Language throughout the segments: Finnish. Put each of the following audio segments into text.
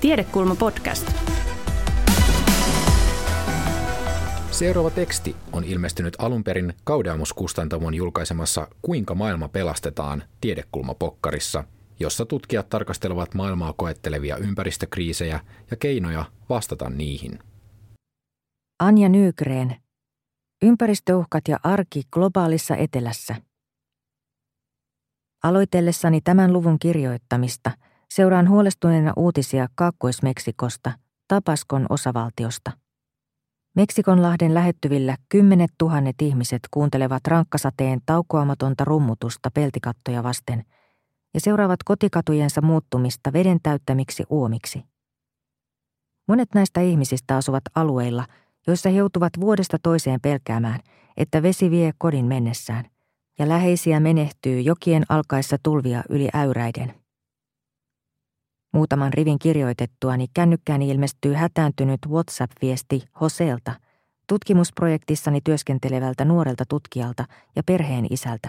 Tiedekulma podcast. Seuraava teksti on ilmestynyt alun perin Kaudeamus-kustantamon julkaisemassa Kuinka maailma pelastetaan tiedekulmapokkarissa, jossa tutkijat tarkastelevat maailmaa koettelevia ympäristökriisejä ja keinoja vastata niihin. Anja Nygren. Ympäristöuhkat ja arki globaalissa etelässä. Aloitellessani tämän luvun kirjoittamista seuraan huolestuneena uutisia Kaakkois-Meksikosta, Tapaskon osavaltiosta. Meksikonlahden lähettyvillä kymmenet tuhannet ihmiset kuuntelevat rankkasateen taukoamatonta rummutusta peltikattoja vasten ja seuraavat kotikatujensa muuttumista veden täyttämiksi uomiksi. Monet näistä ihmisistä asuvat alueilla, joissa he joutuvat vuodesta toiseen pelkäämään, että vesi vie kodin mennessään, ja läheisiä menehtyy jokien alkaessa tulvia yli äyräiden. Muutaman rivin kirjoitettuani kännykkääni ilmestyy hätääntynyt WhatsApp-viesti Hoselta, tutkimusprojektissani työskentelevältä nuorelta tutkijalta ja perheen isältä.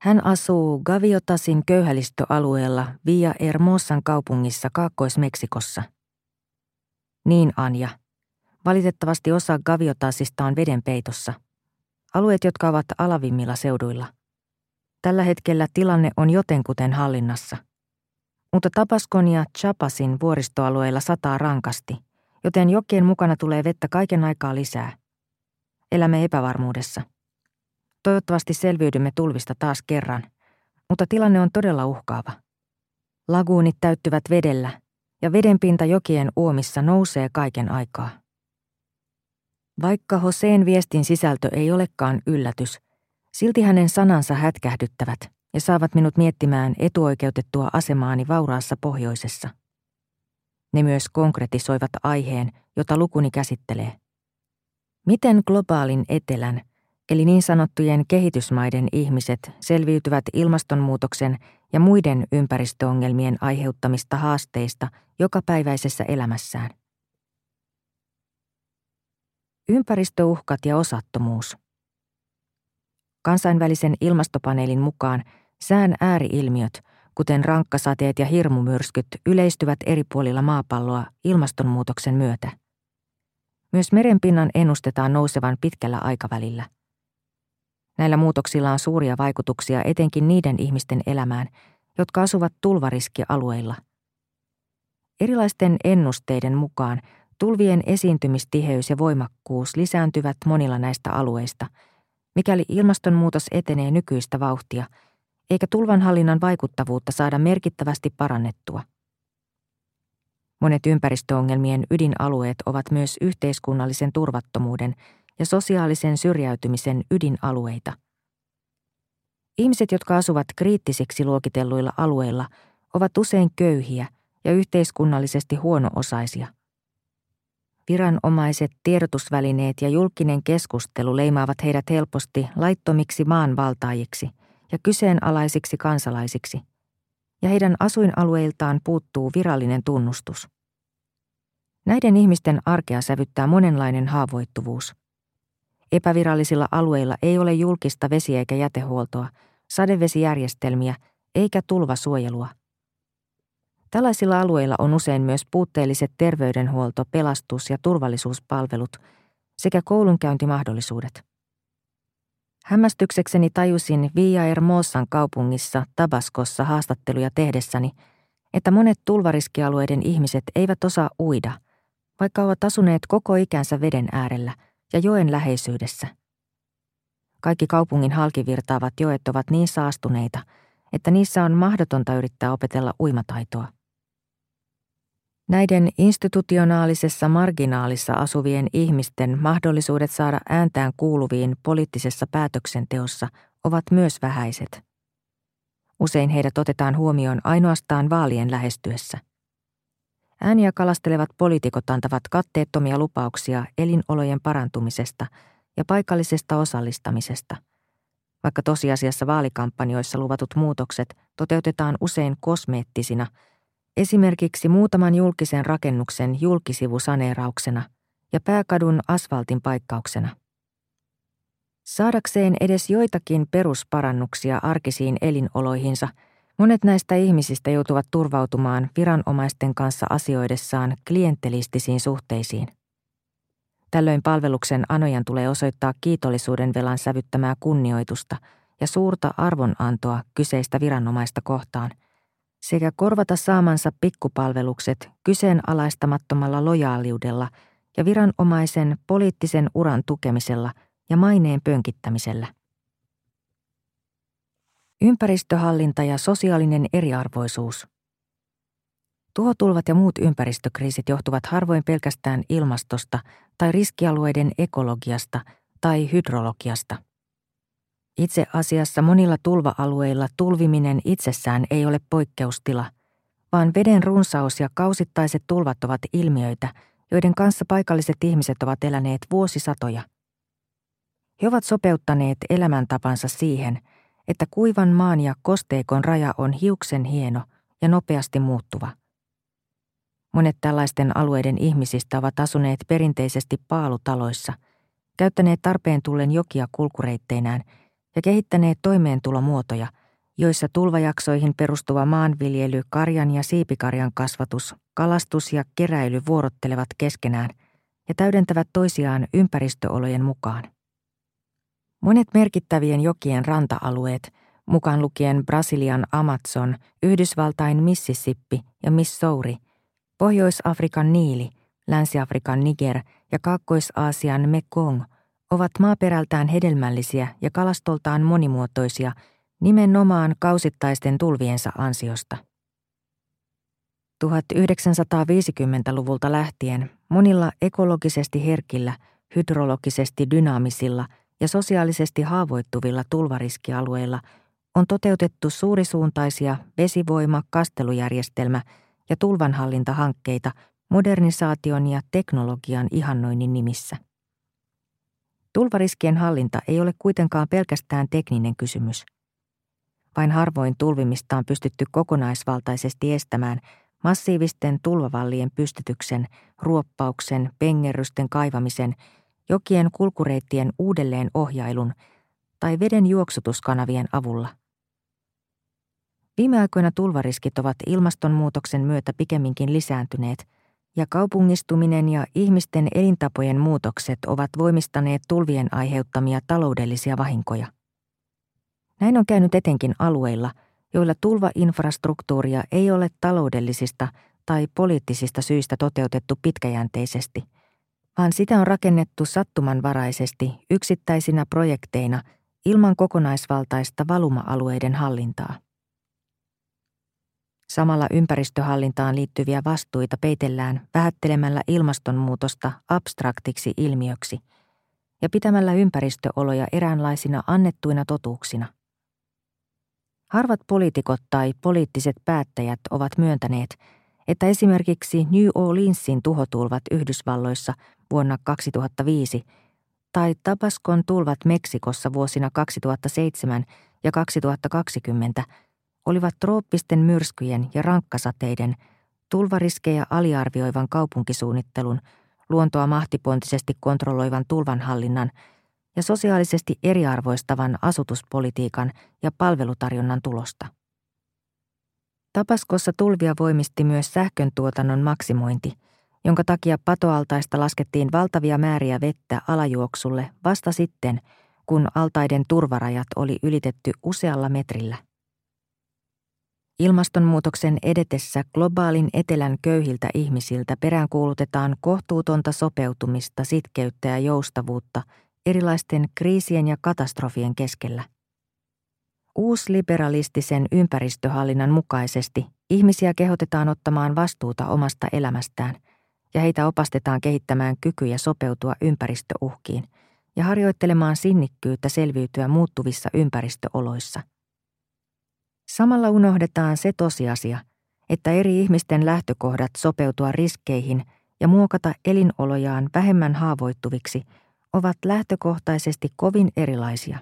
Hän asuu Gaviotasin köyhälistöalueella Via Hermosan kaupungissa Kaakkois-Meksikossa. Niin, Anja. Valitettavasti osa Gaviotasista on vedenpeitossa. Alueet, jotka ovat alavimmilla seuduilla. Tällä hetkellä tilanne on jotenkuten hallinnassa – mutta Tapaskon ja Chapasin vuoristoalueilla sataa rankasti, joten jokien mukana tulee vettä kaiken aikaa lisää. Elämme epävarmuudessa. Toivottavasti selviydymme tulvista taas kerran, mutta tilanne on todella uhkaava. Laguunit täyttyvät vedellä ja vedenpinta jokien uomissa nousee kaiken aikaa. Vaikka Hoseen viestin sisältö ei olekaan yllätys, silti hänen sanansa hätkähdyttävät – ja saavat minut miettimään etuoikeutettua asemaani vauraassa pohjoisessa. Ne myös konkretisoivat aiheen, jota lukuni käsittelee. Miten globaalin etelän, eli niin sanottujen kehitysmaiden ihmiset selviytyvät ilmastonmuutoksen ja muiden ympäristöongelmien aiheuttamista haasteista jokapäiväisessä elämässään? Ympäristöuhkat ja osattomuus. Kansainvälisen ilmastopaneelin mukaan Sään ääriilmiöt, kuten rankkasateet ja hirmumyrskyt, yleistyvät eri puolilla maapalloa ilmastonmuutoksen myötä. Myös merenpinnan ennustetaan nousevan pitkällä aikavälillä. Näillä muutoksilla on suuria vaikutuksia etenkin niiden ihmisten elämään, jotka asuvat tulvariskialueilla. Erilaisten ennusteiden mukaan tulvien esiintymistiheys ja voimakkuus lisääntyvät monilla näistä alueista, mikäli ilmastonmuutos etenee nykyistä vauhtia – eikä tulvanhallinnan vaikuttavuutta saada merkittävästi parannettua. Monet ympäristöongelmien ydinalueet ovat myös yhteiskunnallisen turvattomuuden ja sosiaalisen syrjäytymisen ydinalueita. Ihmiset, jotka asuvat kriittisiksi luokitelluilla alueilla, ovat usein köyhiä ja yhteiskunnallisesti huono-osaisia. Viranomaiset, tiedotusvälineet ja julkinen keskustelu leimaavat heidät helposti laittomiksi maanvaltaajiksi – ja kyseenalaisiksi kansalaisiksi, ja heidän asuinalueiltaan puuttuu virallinen tunnustus. Näiden ihmisten arkea sävyttää monenlainen haavoittuvuus. Epävirallisilla alueilla ei ole julkista vesi- eikä jätehuoltoa, sadevesijärjestelmiä eikä tulvasuojelua. Tällaisilla alueilla on usein myös puutteelliset terveydenhuolto-, pelastus- ja turvallisuuspalvelut sekä koulunkäyntimahdollisuudet. Hämmästyksekseni tajusin Via Hermosan kaupungissa Tabaskossa haastatteluja tehdessäni, että monet tulvariskialueiden ihmiset eivät osaa uida, vaikka ovat asuneet koko ikänsä veden äärellä ja joen läheisyydessä. Kaikki kaupungin halkivirtaavat joet ovat niin saastuneita, että niissä on mahdotonta yrittää opetella uimataitoa. Näiden institutionaalisessa marginaalissa asuvien ihmisten mahdollisuudet saada ääntään kuuluviin poliittisessa päätöksenteossa ovat myös vähäiset. Usein heidät otetaan huomioon ainoastaan vaalien lähestyessä. Ääniä kalastelevat poliitikot antavat katteettomia lupauksia elinolojen parantumisesta ja paikallisesta osallistamisesta, vaikka tosiasiassa vaalikampanjoissa luvatut muutokset toteutetaan usein kosmeettisina – Esimerkiksi muutaman julkisen rakennuksen julkisivusaneerauksena ja pääkadun asfaltin paikkauksena. Saadakseen edes joitakin perusparannuksia arkisiin elinoloihinsa, Monet näistä ihmisistä joutuvat turvautumaan viranomaisten kanssa asioidessaan klientelistisiin suhteisiin. Tällöin palveluksen anojan tulee osoittaa kiitollisuuden velan sävyttämää kunnioitusta ja suurta arvonantoa kyseistä viranomaista kohtaan – sekä korvata saamansa pikkupalvelukset kyseenalaistamattomalla lojaaliudella ja viranomaisen poliittisen uran tukemisella ja maineen pönkittämisellä. Ympäristöhallinta ja sosiaalinen eriarvoisuus. Tuhotulvat ja muut ympäristökriisit johtuvat harvoin pelkästään ilmastosta tai riskialueiden ekologiasta tai hydrologiasta – itse asiassa monilla tulva-alueilla tulviminen itsessään ei ole poikkeustila, vaan veden runsaus ja kausittaiset tulvat ovat ilmiöitä, joiden kanssa paikalliset ihmiset ovat eläneet vuosisatoja. He ovat sopeuttaneet elämäntapansa siihen, että kuivan maan ja kosteikon raja on hiuksen hieno ja nopeasti muuttuva. Monet tällaisten alueiden ihmisistä ovat asuneet perinteisesti paalutaloissa, käyttäneet tarpeen tullen jokia kulkureitteinään – ja kehittäneet toimeentulomuotoja, joissa tulvajaksoihin perustuva maanviljely, karjan ja siipikarjan kasvatus, kalastus ja keräily vuorottelevat keskenään ja täydentävät toisiaan ympäristöolojen mukaan. Monet merkittävien jokien ranta-alueet, mukaan lukien Brasilian Amazon, Yhdysvaltain Mississippi ja Missouri, Pohjois-Afrikan Niili, Länsi-Afrikan Niger ja Kaakkois-Aasian Mekong – ovat maaperältään hedelmällisiä ja kalastoltaan monimuotoisia nimenomaan kausittaisten tulviensa ansiosta. 1950-luvulta lähtien monilla ekologisesti herkillä, hydrologisesti dynaamisilla ja sosiaalisesti haavoittuvilla tulvariskialueilla on toteutettu suurisuuntaisia vesivoima, kastelujärjestelmä ja tulvanhallintahankkeita modernisaation ja teknologian ihannoinnin nimissä. Tulvariskien hallinta ei ole kuitenkaan pelkästään tekninen kysymys. Vain harvoin tulvimista on pystytty kokonaisvaltaisesti estämään massiivisten tulvavallien pystytyksen, ruoppauksen, pengerrysten kaivamisen, jokien kulkureittien uudelleen ohjailun tai veden juoksutuskanavien avulla. Viime aikoina tulvariskit ovat ilmastonmuutoksen myötä pikemminkin lisääntyneet – ja kaupungistuminen ja ihmisten elintapojen muutokset ovat voimistaneet tulvien aiheuttamia taloudellisia vahinkoja. Näin on käynyt etenkin alueilla, joilla tulvainfrastruktuuria ei ole taloudellisista tai poliittisista syistä toteutettu pitkäjänteisesti, vaan sitä on rakennettu sattumanvaraisesti yksittäisinä projekteina ilman kokonaisvaltaista valuma-alueiden hallintaa. Samalla ympäristöhallintaan liittyviä vastuita peitellään vähättelemällä ilmastonmuutosta abstraktiksi ilmiöksi ja pitämällä ympäristöoloja eräänlaisina annettuina totuuksina. Harvat poliitikot tai poliittiset päättäjät ovat myöntäneet, että esimerkiksi New Orleansin tuhotulvat Yhdysvalloissa vuonna 2005 tai Tabaskon tulvat Meksikossa vuosina 2007 ja 2020 olivat trooppisten myrskyjen ja rankkasateiden, tulvariskejä aliarvioivan kaupunkisuunnittelun, luontoa mahtipontisesti kontrolloivan tulvanhallinnan ja sosiaalisesti eriarvoistavan asutuspolitiikan ja palvelutarjonnan tulosta. Tapaskossa tulvia voimisti myös sähkön tuotannon maksimointi, jonka takia patoaltaista laskettiin valtavia määriä vettä alajuoksulle vasta sitten, kun altaiden turvarajat oli ylitetty usealla metrillä. Ilmastonmuutoksen edetessä globaalin etelän köyhiltä ihmisiltä peräänkuulutetaan kohtuutonta sopeutumista, sitkeyttä ja joustavuutta erilaisten kriisien ja katastrofien keskellä. Uusliberalistisen ympäristöhallinnan mukaisesti ihmisiä kehotetaan ottamaan vastuuta omasta elämästään ja heitä opastetaan kehittämään kykyjä sopeutua ympäristöuhkiin ja harjoittelemaan sinnikkyyttä selviytyä muuttuvissa ympäristöoloissa – Samalla unohdetaan se tosiasia, että eri ihmisten lähtökohdat sopeutua riskeihin ja muokata elinolojaan vähemmän haavoittuviksi ovat lähtökohtaisesti kovin erilaisia.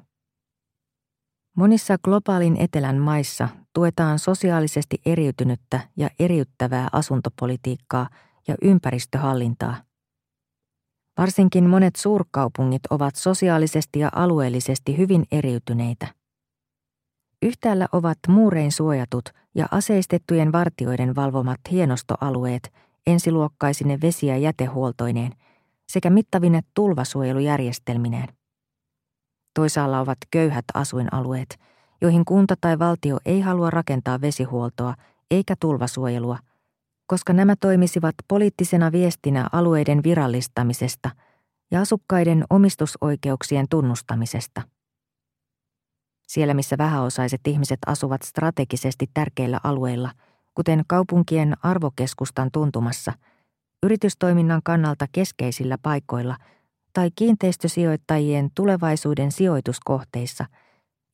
Monissa globaalin etelän maissa tuetaan sosiaalisesti eriytynyttä ja eriyttävää asuntopolitiikkaa ja ympäristöhallintaa. Varsinkin monet suurkaupungit ovat sosiaalisesti ja alueellisesti hyvin eriytyneitä – yhtäällä ovat muurein suojatut ja aseistettujen vartioiden valvomat hienostoalueet ensiluokkaisine vesi- ja jätehuoltoineen sekä mittavine tulvasuojelujärjestelmineen. Toisaalla ovat köyhät asuinalueet, joihin kunta tai valtio ei halua rakentaa vesihuoltoa eikä tulvasuojelua, koska nämä toimisivat poliittisena viestinä alueiden virallistamisesta ja asukkaiden omistusoikeuksien tunnustamisesta. Siellä, missä vähäosaiset ihmiset asuvat strategisesti tärkeillä alueilla, kuten kaupunkien arvokeskustan tuntumassa, yritystoiminnan kannalta keskeisillä paikoilla tai kiinteistösijoittajien tulevaisuuden sijoituskohteissa,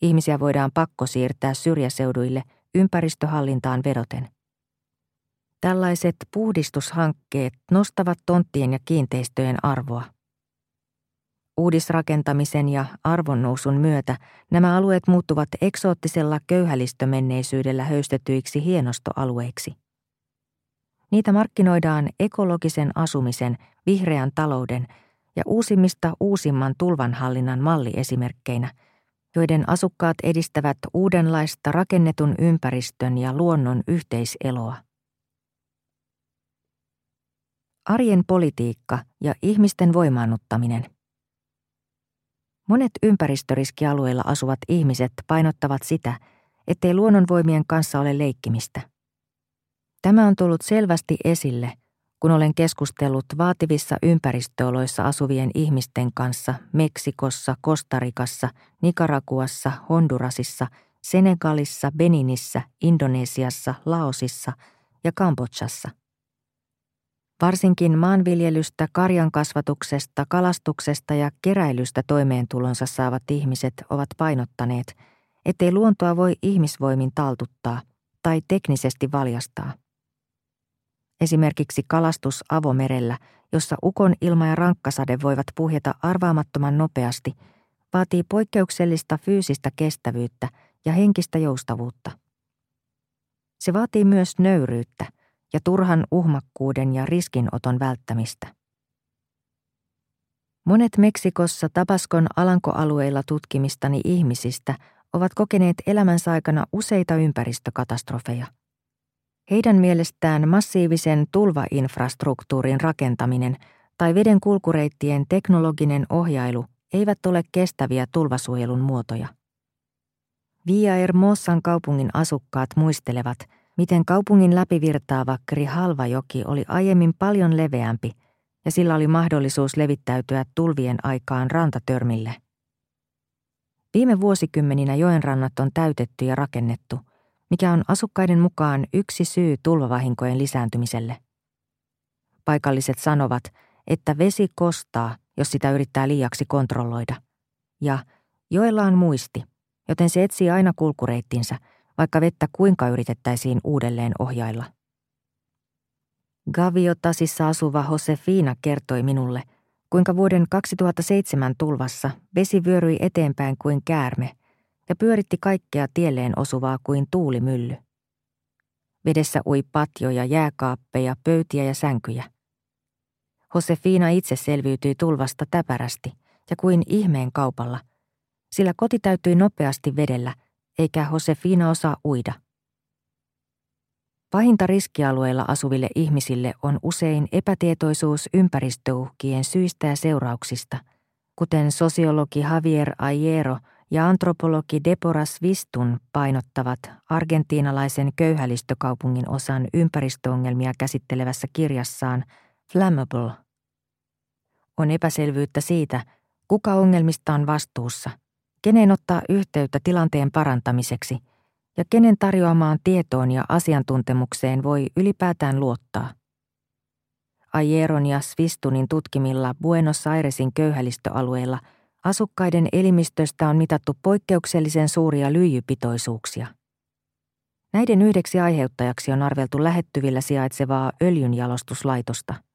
ihmisiä voidaan pakko siirtää syrjäseuduille ympäristöhallintaan vedoten. Tällaiset puhdistushankkeet nostavat tonttien ja kiinteistöjen arvoa. Uudisrakentamisen ja arvonnousun myötä nämä alueet muuttuvat eksoottisella köyhälistömenneisyydellä höystetyiksi hienostoalueiksi. Niitä markkinoidaan ekologisen asumisen, vihreän talouden ja uusimmista uusimman tulvanhallinnan malliesimerkkeinä, joiden asukkaat edistävät uudenlaista rakennetun ympäristön ja luonnon yhteiseloa. Arjen politiikka ja ihmisten voimaannuttaminen – Monet ympäristöriskialueilla asuvat ihmiset painottavat sitä, ettei luonnonvoimien kanssa ole leikkimistä. Tämä on tullut selvästi esille, kun olen keskustellut vaativissa ympäristöoloissa asuvien ihmisten kanssa Meksikossa, Kostarikassa, Nicaraguassa, Hondurasissa, Senegalissa, Beninissä, Indonesiassa, Laosissa ja Kambodžassa. Varsinkin maanviljelystä, karjankasvatuksesta, kalastuksesta ja keräilystä toimeentulonsa saavat ihmiset ovat painottaneet, ettei luontoa voi ihmisvoimin taltuttaa tai teknisesti valjastaa. Esimerkiksi kalastus avomerellä, jossa ukon ilma ja rankkasade voivat puhjeta arvaamattoman nopeasti, vaatii poikkeuksellista fyysistä kestävyyttä ja henkistä joustavuutta. Se vaatii myös nöyryyttä – ja turhan uhmakkuuden ja riskinoton välttämistä. Monet Meksikossa Tabaskon alankoalueilla tutkimistani ihmisistä ovat kokeneet elämänsä aikana useita ympäristökatastrofeja. Heidän mielestään massiivisen tulvainfrastruktuurin rakentaminen tai veden kulkureittien teknologinen ohjailu eivät ole kestäviä tulvasuojelun muotoja. Via Hermosan kaupungin asukkaat muistelevat – miten kaupungin läpivirtaava Krihalvajoki oli aiemmin paljon leveämpi ja sillä oli mahdollisuus levittäytyä tulvien aikaan rantatörmille. Viime vuosikymmeninä joenrannat on täytetty ja rakennettu, mikä on asukkaiden mukaan yksi syy tulvavahinkojen lisääntymiselle. Paikalliset sanovat, että vesi kostaa, jos sitä yrittää liiaksi kontrolloida. Ja joella on muisti, joten se etsii aina kulkureittinsä – vaikka vettä kuinka yritettäisiin uudelleen ohjailla. Gaviotasissa asuva Josefina kertoi minulle, kuinka vuoden 2007 tulvassa vesi vyöryi eteenpäin kuin käärme ja pyöritti kaikkea tielleen osuvaa kuin tuulimylly. Vedessä ui patjoja, jääkaappeja, pöytiä ja sänkyjä. Josefina itse selviytyi tulvasta täpärästi ja kuin ihmeen kaupalla, sillä koti täytyi nopeasti vedellä – eikä Josefina osaa uida. Pahinta riskialueella asuville ihmisille on usein epätietoisuus ympäristöuhkien syistä ja seurauksista, kuten sosiologi Javier Ayero ja antropologi Deporas Vistun painottavat argentiinalaisen köyhälistökaupungin osan ympäristöongelmia käsittelevässä kirjassaan Flammable. On epäselvyyttä siitä, kuka ongelmista on vastuussa – kenen ottaa yhteyttä tilanteen parantamiseksi ja kenen tarjoamaan tietoon ja asiantuntemukseen voi ylipäätään luottaa. Ajeron ja Svistunin tutkimilla Buenos Airesin köyhälistöalueilla asukkaiden elimistöstä on mitattu poikkeuksellisen suuria lyijypitoisuuksia. Näiden yhdeksi aiheuttajaksi on arveltu lähettyvillä sijaitsevaa öljynjalostuslaitosta –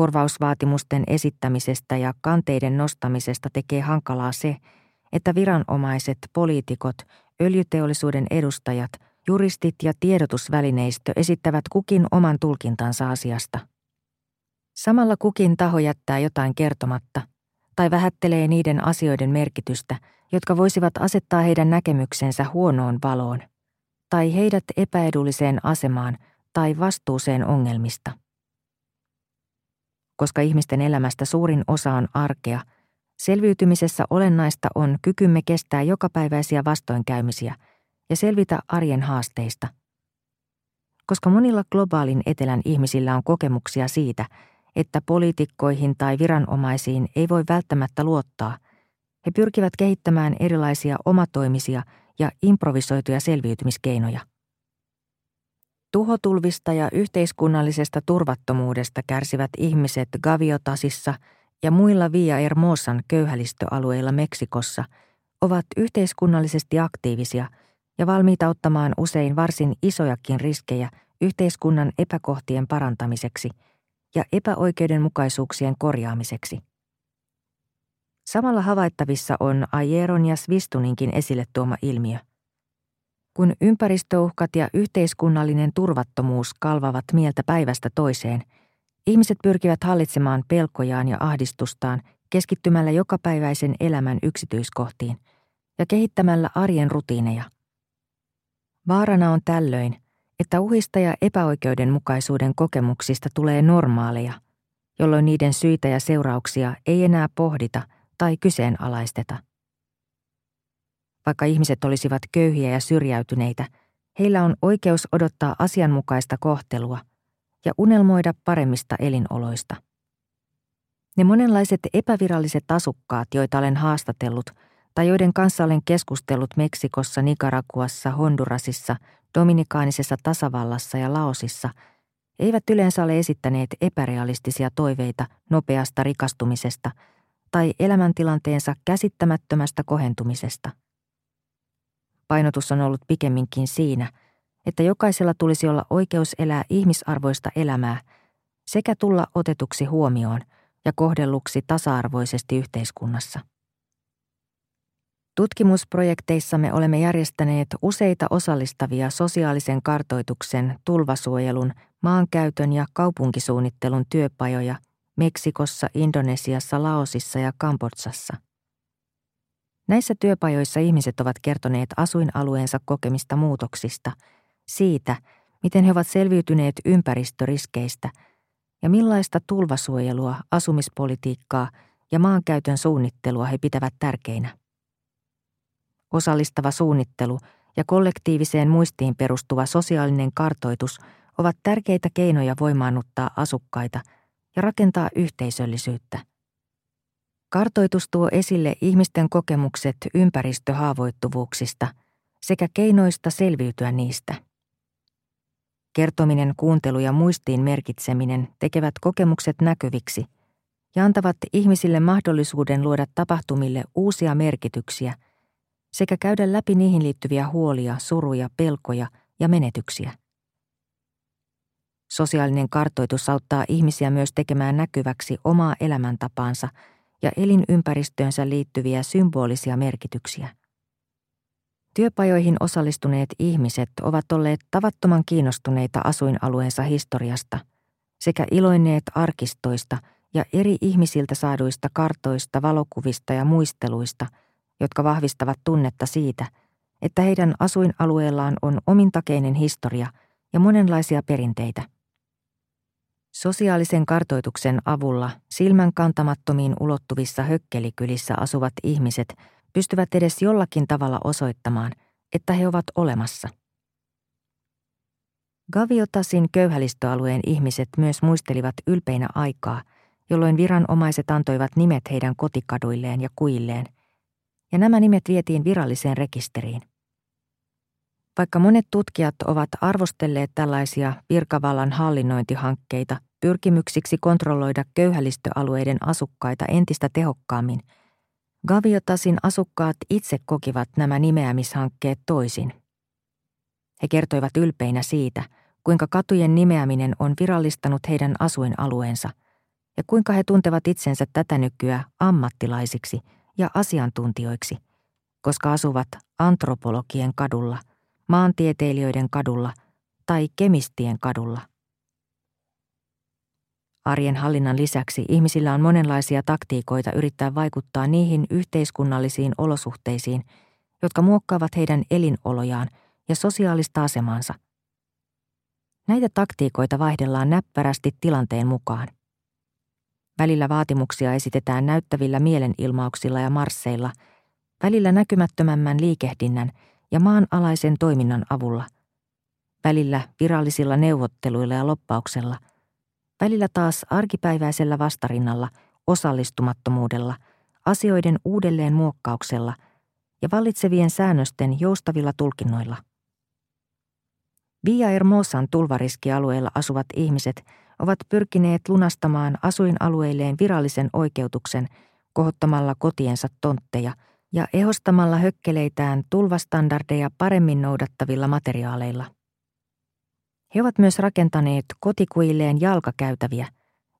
Korvausvaatimusten esittämisestä ja kanteiden nostamisesta tekee hankalaa se, että viranomaiset, poliitikot, öljyteollisuuden edustajat, juristit ja tiedotusvälineistö esittävät kukin oman tulkintansa asiasta. Samalla kukin taho jättää jotain kertomatta tai vähättelee niiden asioiden merkitystä, jotka voisivat asettaa heidän näkemyksensä huonoon valoon, tai heidät epäedulliseen asemaan tai vastuuseen ongelmista. Koska ihmisten elämästä suurin osa on arkea, selviytymisessä olennaista on kykymme kestää jokapäiväisiä vastoinkäymisiä ja selvitä arjen haasteista. Koska monilla globaalin etelän ihmisillä on kokemuksia siitä, että poliitikkoihin tai viranomaisiin ei voi välttämättä luottaa, he pyrkivät kehittämään erilaisia omatoimisia ja improvisoituja selviytymiskeinoja. Tuhotulvista ja yhteiskunnallisesta turvattomuudesta kärsivät ihmiset Gaviotasissa ja muilla Via Hermosan köyhälistöalueilla Meksikossa ovat yhteiskunnallisesti aktiivisia ja valmiita ottamaan usein varsin isojakin riskejä yhteiskunnan epäkohtien parantamiseksi ja epäoikeudenmukaisuuksien korjaamiseksi. Samalla havaittavissa on Ajeron ja Svistuninkin esille tuoma ilmiö – kun ympäristöuhkat ja yhteiskunnallinen turvattomuus kalvavat mieltä päivästä toiseen, ihmiset pyrkivät hallitsemaan pelkojaan ja ahdistustaan keskittymällä jokapäiväisen elämän yksityiskohtiin ja kehittämällä arjen rutiineja. Vaarana on tällöin, että uhista ja epäoikeudenmukaisuuden kokemuksista tulee normaaleja, jolloin niiden syitä ja seurauksia ei enää pohdita tai kyseenalaisteta. Vaikka ihmiset olisivat köyhiä ja syrjäytyneitä, heillä on oikeus odottaa asianmukaista kohtelua ja unelmoida paremmista elinoloista. Ne monenlaiset epäviralliset asukkaat, joita olen haastatellut tai joiden kanssa olen keskustellut Meksikossa, Nicaraguassa, Hondurasissa, Dominikaanisessa tasavallassa ja Laosissa, eivät yleensä ole esittäneet epärealistisia toiveita nopeasta rikastumisesta tai elämäntilanteensa käsittämättömästä kohentumisesta – Painotus on ollut pikemminkin siinä, että jokaisella tulisi olla oikeus elää ihmisarvoista elämää sekä tulla otetuksi huomioon ja kohdelluksi tasa-arvoisesti yhteiskunnassa. Tutkimusprojekteissamme olemme järjestäneet useita osallistavia sosiaalisen kartoituksen, tulvasuojelun, maankäytön ja kaupunkisuunnittelun työpajoja Meksikossa, Indonesiassa, Laosissa ja Kambodsassa – Näissä työpajoissa ihmiset ovat kertoneet asuinalueensa kokemista muutoksista, siitä, miten he ovat selviytyneet ympäristöriskeistä ja millaista tulvasuojelua, asumispolitiikkaa ja maankäytön suunnittelua he pitävät tärkeinä. Osallistava suunnittelu ja kollektiiviseen muistiin perustuva sosiaalinen kartoitus ovat tärkeitä keinoja voimaannuttaa asukkaita ja rakentaa yhteisöllisyyttä – Kartoitus tuo esille ihmisten kokemukset ympäristöhaavoittuvuuksista sekä keinoista selviytyä niistä. Kertominen, kuuntelu ja muistiin merkitseminen tekevät kokemukset näkyviksi ja antavat ihmisille mahdollisuuden luoda tapahtumille uusia merkityksiä sekä käydä läpi niihin liittyviä huolia, suruja, pelkoja ja menetyksiä. Sosiaalinen kartoitus auttaa ihmisiä myös tekemään näkyväksi omaa elämäntapaansa – ja elinympäristöönsä liittyviä symbolisia merkityksiä. Työpajoihin osallistuneet ihmiset ovat olleet tavattoman kiinnostuneita asuinalueensa historiasta sekä iloinneet arkistoista ja eri ihmisiltä saaduista kartoista, valokuvista ja muisteluista, jotka vahvistavat tunnetta siitä, että heidän asuinalueellaan on omintakeinen historia ja monenlaisia perinteitä – Sosiaalisen kartoituksen avulla silmän kantamattomiin ulottuvissa hökkelikylissä asuvat ihmiset pystyvät edes jollakin tavalla osoittamaan, että he ovat olemassa. Gaviotasin köyhälistöalueen ihmiset myös muistelivat ylpeinä aikaa, jolloin viranomaiset antoivat nimet heidän kotikaduilleen ja kuilleen, ja nämä nimet vietiin viralliseen rekisteriin. Vaikka monet tutkijat ovat arvostelleet tällaisia virkavallan hallinnointihankkeita pyrkimyksiksi kontrolloida köyhälistöalueiden asukkaita entistä tehokkaammin, Gaviotasin asukkaat itse kokivat nämä nimeämishankkeet toisin. He kertoivat ylpeinä siitä, kuinka katujen nimeäminen on virallistanut heidän asuinalueensa ja kuinka he tuntevat itsensä tätä nykyä ammattilaisiksi ja asiantuntijoiksi, koska asuvat antropologien kadulla – maantieteilijöiden kadulla tai kemistien kadulla. Arjen hallinnan lisäksi ihmisillä on monenlaisia taktiikoita yrittää vaikuttaa niihin yhteiskunnallisiin olosuhteisiin, jotka muokkaavat heidän elinolojaan ja sosiaalista asemaansa. Näitä taktiikoita vaihdellaan näppärästi tilanteen mukaan. Välillä vaatimuksia esitetään näyttävillä mielenilmauksilla ja marsseilla, välillä näkymättömämmän liikehdinnän ja maanalaisen toiminnan avulla, välillä virallisilla neuvotteluilla ja loppauksella, välillä taas arkipäiväisellä vastarinnalla, osallistumattomuudella, asioiden uudelleen muokkauksella ja vallitsevien säännösten joustavilla tulkinnoilla. Via Hermosan tulvariskialueella asuvat ihmiset ovat pyrkineet lunastamaan asuinalueilleen virallisen oikeutuksen kohottamalla kotiensa tontteja ja ehostamalla hökkeleitään tulvastandardeja paremmin noudattavilla materiaaleilla. He ovat myös rakentaneet kotikuilleen jalkakäytäviä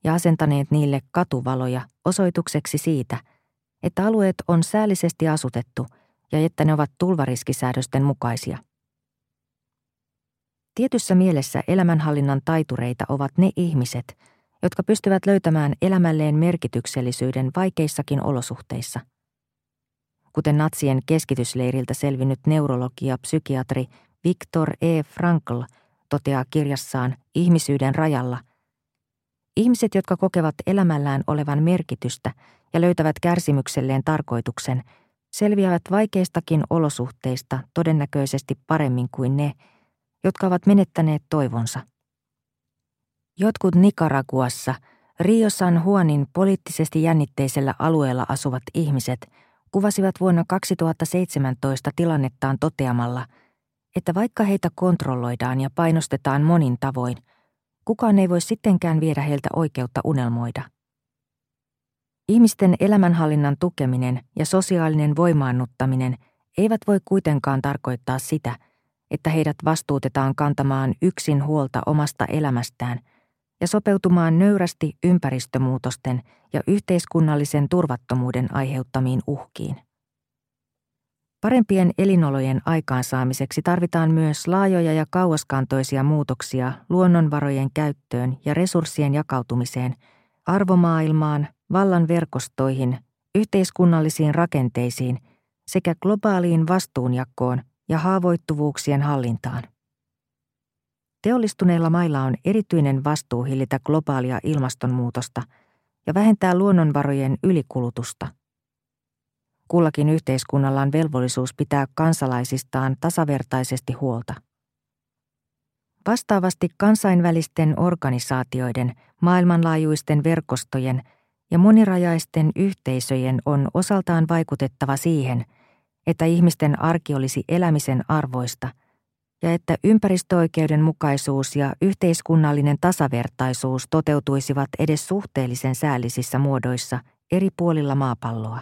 ja asentaneet niille katuvaloja osoitukseksi siitä, että alueet on säällisesti asutettu ja että ne ovat tulvariskisäädösten mukaisia. Tietyssä mielessä elämänhallinnan taitureita ovat ne ihmiset, jotka pystyvät löytämään elämälleen merkityksellisyyden vaikeissakin olosuhteissa. Kuten natsien keskitysleiriltä selvinnyt neurologi ja psykiatri Viktor E. Frankl toteaa kirjassaan Ihmisyyden rajalla, ihmiset, jotka kokevat elämällään olevan merkitystä ja löytävät kärsimykselleen tarkoituksen, selviävät vaikeistakin olosuhteista todennäköisesti paremmin kuin ne, jotka ovat menettäneet toivonsa. Jotkut Nicaraguassa, Rio San Juanin poliittisesti jännitteisellä alueella asuvat ihmiset kuvasivat vuonna 2017 tilannettaan toteamalla, että vaikka heitä kontrolloidaan ja painostetaan monin tavoin, kukaan ei voi sittenkään viedä heiltä oikeutta unelmoida. Ihmisten elämänhallinnan tukeminen ja sosiaalinen voimaannuttaminen eivät voi kuitenkaan tarkoittaa sitä, että heidät vastuutetaan kantamaan yksin huolta omasta elämästään ja sopeutumaan nöyrästi ympäristömuutosten ja yhteiskunnallisen turvattomuuden aiheuttamiin uhkiin. Parempien elinolojen aikaansaamiseksi tarvitaan myös laajoja ja kauaskantoisia muutoksia luonnonvarojen käyttöön ja resurssien jakautumiseen, arvomaailmaan, vallan verkostoihin, yhteiskunnallisiin rakenteisiin sekä globaaliin vastuunjakoon ja haavoittuvuuksien hallintaan. Teollistuneilla mailla on erityinen vastuu hillitä globaalia ilmastonmuutosta ja vähentää luonnonvarojen ylikulutusta. Kullakin yhteiskunnalla on velvollisuus pitää kansalaisistaan tasavertaisesti huolta. Vastaavasti kansainvälisten organisaatioiden, maailmanlaajuisten verkostojen ja monirajaisten yhteisöjen on osaltaan vaikutettava siihen – että ihmisten arki olisi elämisen arvoista ja että ympäristöoikeudenmukaisuus ja yhteiskunnallinen tasavertaisuus toteutuisivat edes suhteellisen säällisissä muodoissa eri puolilla maapalloa.